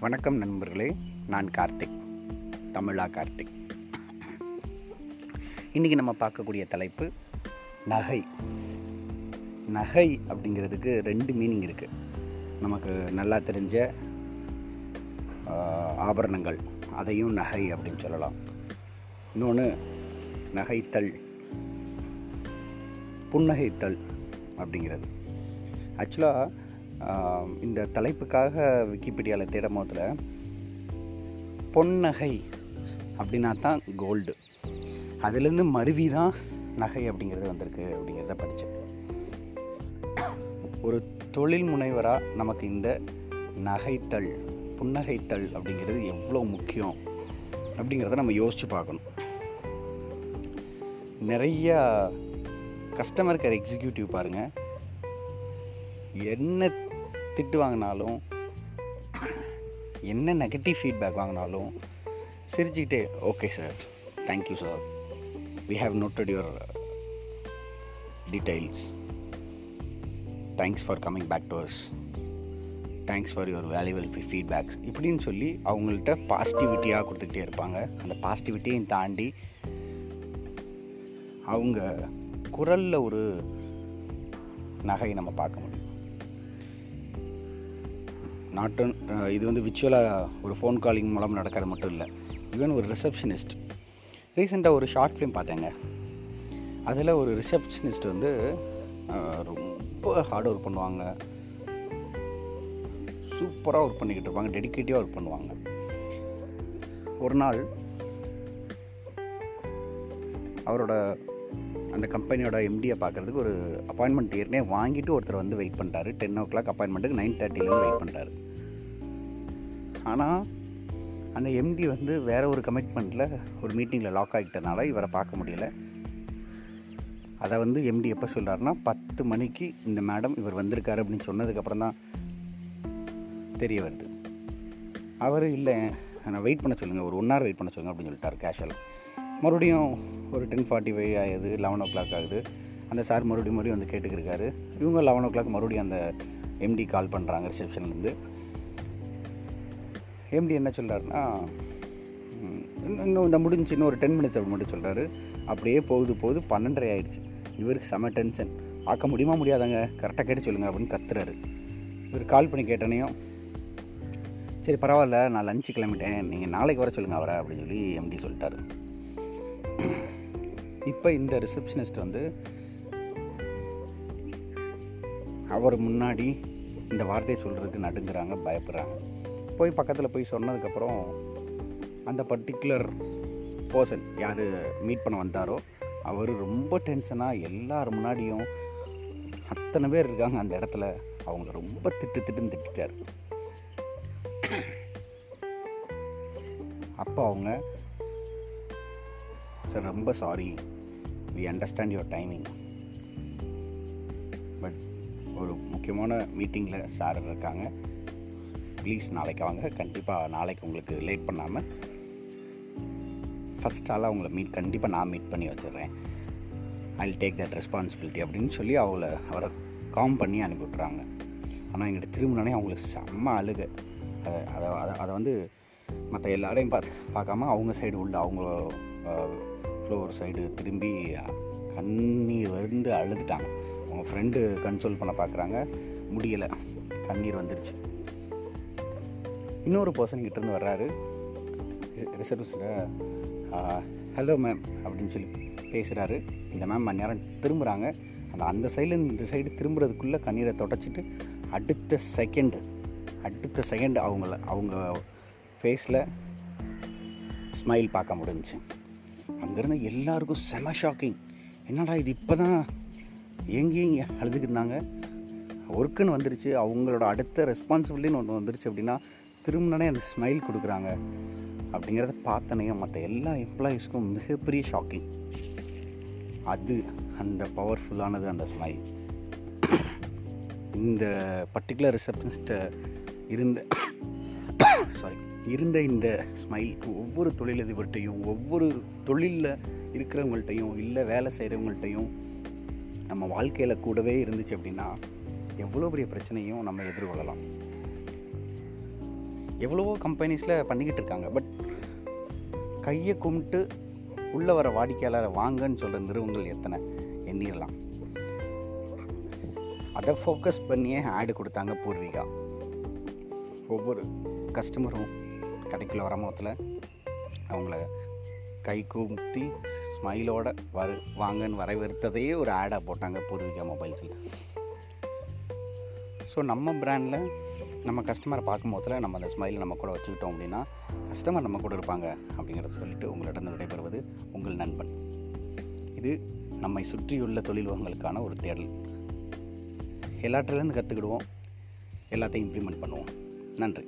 வணக்கம் நண்பர்களே நான் கார்த்திக் தமிழா கார்த்திக். இன்றைக்கி நம்ம பார்க்கக்கூடிய தலைப்பு நகை. நகை அப்படிங்கிறதுக்கு ரெண்டு மீனிங் இருக்குது நமக்கு நல்லா தெரிஞ்ச ஆபரணங்கள். அதையும் நகை அப்படின்னு சொல்லலாம். இன்னொன்று நகைத்தல். புன்னகைத்தல் அப்படிங்கிறது. ஆக்சுவலாக இந்த தலைப்புக்காக விக்கிபீடியாவில் தேடும் போதில் பொன்னகை அப்படின்னா தான் கோல்டு அதுலேருந்து மருவி தான் நகை அப்படிங்கிறது வந்திருக்கு அப்படிங்கிறத படித்தேன். ஒரு தொழில் முனைவராக நமக்கு இந்த நகைத்தல் புன்னகைத்தல் அப்படிங்கிறது எவ்வளோ முக்கியம் அப்படிங்கிறத நம்ம யோசித்து பார்க்கணும். நிறைய கஸ்டமர் கேர் எக்ஸிக்யூட்டிவ் பாருங்கள் என்ன திட்டு வாங்கினாலும் என்ன நெகட்டிவ் ஃபீட்பேக் வாங்கினாலும் சிரிச்சுக்கிட்டே okay sir thank you sir we have noted your details thanks for coming back to us thanks for your valuable feedbacks இப்படின்னு சொல்லி அவங்கள்ட்ட பாசிட்டிவிட்டியாக கொடுத்துக்கிட்டே இருப்பாங்க. அந்த பாசிட்டிவிட்டியும் தாண்டி அவங்க குரலில் ஒரு நகை நம்ம பார்க்க முடியும். நாட் இது வந்து விச்சுவலாக ஒரு ஃபோன் காலிங் மூலம் நடக்கிறது மட்டும் இல்லை. ஈவன் ஒரு ரிசப்ஷனிஸ்ட் ரீசெண்டாக ஒரு ஷார்ட் ஃபிலிம் பார்த்தேங்க. அதில் ஒரு ரிசப்ஷனிஸ்ட் வந்து ரொம்ப ஹார்ட் ஒர்க் பண்ணுவாங்க. சூப்பராக ஒர்க் பண்ணிக்கிட்டு இருப்பாங்க. டெடிக்கேட்டிவாக ஒர்க் பண்ணுவாங்க. ஒரு நாள் அவரோட அந்த கம்பெனியோட எம்டியை பார்க்குறதுக்கு ஒரு அப்பாயின்மெண்ட் ஏற்கனவே வாங்கிட்டு ஒருத்தர் வந்து வெயிட் பண்ணிட்டாரு. டென் ஓ கிளாக் அப்பாயின்மெண்ட்டுக்கு நைன் தேர்ட்டிலேருந்து வெயிட் பண்ணிட்டாரு. ஆனால் அந்த எம்டி வந்து வேற ஒரு கமிட்மெண்ட்டில் ஒரு மீட்டிங்கில் லாக் ஆகிட்டனால இவரை பார்க்க முடியல. அதை வந்து எம்டி எப்போ சொல்கிறாருன்னா பத்து மணிக்கு இந்த மேடம் இவர் வந்திருக்காரு அப்படின்னு சொன்னதுக்கப்புறம் தான் தெரிய வருது. அவர் இல்லை நான் வெயிட் பண்ண சொல்லுங்கள் ஒரு ஒன் ஹவர் வெயிட் பண்ண சொல்லுங்கள் அப்படின்னு சொல்லிட்டார் கேஷுவலாக மறுபடியும் ஒரு டென் ஃபார்ட்டி ஃபைவ் ஆகுது லெவன் ஓ கிளாக் ஆகுது. அந்த சார் மறுபடியும் மறுபடியும் வந்து கேட்டுக்கிருக்காரு. இவங்க லெவன் ஓ கிளாக் மறுபடியும் அந்த எம்டி கால் பண்ணுறாங்க ரிசப்ஷன்லேருந்து எம்டி என்ன சொல்கிறாருன்னா இன்னும் இந்த முடிஞ்சு இன்னும் ஒரு டென் மினிட்ஸ் அப்படி மட்டும் சொல்கிறாரு அப்படியே போகுது போகுது பன்னெண்டரை ஆயிடுச்சு. இவருக்கு செம டென்ஷன் பார்க்க முடியுமா முடியாதாங்க? கரெக்டாக கேட்டு சொல்லுங்கள் அப்படின்னு கத்துறாரு. இவர் கால் பண்ணி கேட்டனையும் சரி பரவாயில்ல நான் லஞ்சு கிளம்பிட்டேன். நீங்கள் நாளைக்கு வர சொல்லுங்கள் அவரை அப்படின்னு சொல்லி எம்டி சொல்லிட்டாரு. இப்போ இந்த ரிசப்ஷனிஸ்ட் வந்து அவர் முன்னாடி இந்த வார்த்தையை சொல்கிறதுக்கு நடுங்குறாங்க பயப்படுறாங்க. போய் பக்கத்தில் போய் சொன்னதுக்கப்புறம் அந்த பர்டிகுலர் பர்சன் யார் மீட் பண்ண வந்தாரோ அவர் ரொம்ப டென்ஷனாக எல்லார் முன்னாடியும் அத்தனை பேர் இருக்காங்க அந்த இடத்துல. அவங்கள ரொம்ப திட்டு திட்டுன்னு திட்டார் அப்போ அவங்க சார் ரொம்ப sorry we understand your timing but ஒரு முக்கியமான மீட்டிங்கில் சார் இருக்காங்க. ப்ளீஸ் நாளைக்கு வாங்க. கண்டிப்பாக நாளைக்கு உங்களுக்கு லேட் பண்ணாமல் ஃபஸ்ட் ஆளாக அவங்கள மீட் கண்டிப்பாக நான் மீட் பண்ணி வச்சிடுறேன். ஐ டேக் தட் ரெஸ்பான்சிபிலிட்டி அப்படின்னு சொல்லி அவங்கள அவரை காம் பண்ணி அனுப்பிவிட்றாங்க ஆனால் எங்கிட்ட திரும்பினோடனே அவங்களுக்கு செம்ம அழுக. அதை அதை அதை அதை வந்து மற்ற எல்லாரையும் பார்த்து பார்க்காம அவங்க சைடு உள்ள அவங்க ஃப்ளோர் சைடு திரும்பி கண்ணீர் வந்து அழுதுட்டாங்க. அவங்க ஃப்ரெண்டு கன்சோல் பண்ண பார்க்குறாங்க முடியலை. கண்ணீர் வந்துருச்சு. இன்னொரு பர்சன் கிட்டேருந்து வர்றாரு. ரிசப்ஷனில் ஹலோ மேம் அப்படின்னு சொல்லி பேசுகிறாரு இந்த மேம் நேரம் திரும்புகிறாங்க அந்த அந்த சைட்லேருந்து இந்த சைடு திரும்புறதுக்குள்ளே கண்ணீரை தொடச்சிட்டு அடுத்த செகண்டு அடுத்த செகண்ட் அவங்கள அவங்க ஃபேஸில் ஸ்மைல் பார்க்க முடிஞ்சுச்சு. அங்கேருந்து எல்லாருக்கும் செம ஷாக்கிங் என்னடா இது இப்போ தான் எங்கேயும் அழுதுக்கு இருந்தாங்க ஒர்க்குன்னு வந்துருச்சு. அவங்களோட அடுத்த ரெஸ்பான்சிபிலிட்டின்னு ஒன்று வந்துருச்சு அப்படின்னா திரும்பினே அந்த ஸ்மைல் கொடுக்குறாங்க. அப்படிங்கிறத பார்த்தனையே மற்ற எல்லா எம்ப்ளாயீஸ்க்கும் மிகப்பெரிய ஷாக்கிங் அது அந்த பவர்ஃபுல்லானது அந்த ஸ்மைல் இந்த பர்டிகுலர் ரிசப்ஷனிஸ்ட்டை இருந்த சாரி இருந்த இந்த ஸ்மைல் ஒவ்வொரு தொழிலதிபர்கிட்டையும் ஒவ்வொரு தொழிலில் இருக்கிறவங்கள்ட்டையும் இல்லை வேலை செய்கிறவங்கள்ட்டையும் நம்ம வாழ்க்கையில் கூடவே இருந்துச்சு அப்படின்னா எவ்வளோ பெரிய பிரச்சனையும் நம்ம எதிர்கொள்ளலாம். எவ்வளவோ கம்பெனிஸில் பண்ணிக்கிட்டு இருக்காங்க. பட் கையை கும்பிட்டு உள்ளே வர வாடிக்கையாளரை வாங்கன்னு சொல்கிற நிறுவனங்கள் எத்தனை? எண்ணிடலாம் அதை ஃபோக்கஸ் பண்ணியே ஆடு கொடுத்தாங்க பூர்விகா. ஒவ்வொரு கஸ்டமரும் கடைக்குள்ள வர மொத்தத்தில் அவங்கள கை கூப்பி ஸ்மைலோட வர வாங்கன்னு வரவேற்றதையே ஒரு ஆடாக போட்டாங்க பூர்விகா மொபைல்ஸில் ஸோ நம்ம பிராண்டில் நம்ம கஸ்டமரை பார்க்கும் போதில் நம்ம அந்த ஸ்மைலை நம்ம கூட வச்சுக்கிட்டோம் அப்படின்னா கஸ்டமர் நம்ம கூட இருப்பாங்க அப்படிங்கிறத சொல்லிட்டு உங்களிடம் விடைபெறுவது உங்கள் நண்பன். இது நம்மை சுற்றியுள்ள தொழில்வகங்களுக்கான ஒரு தேடல். எல்லாற்றிலேருந்து கற்றுக்கிடுவோம் எல்லாத்தையும் இம்ப்ளிமெண்ட் பண்ணுவோம். நன்றி.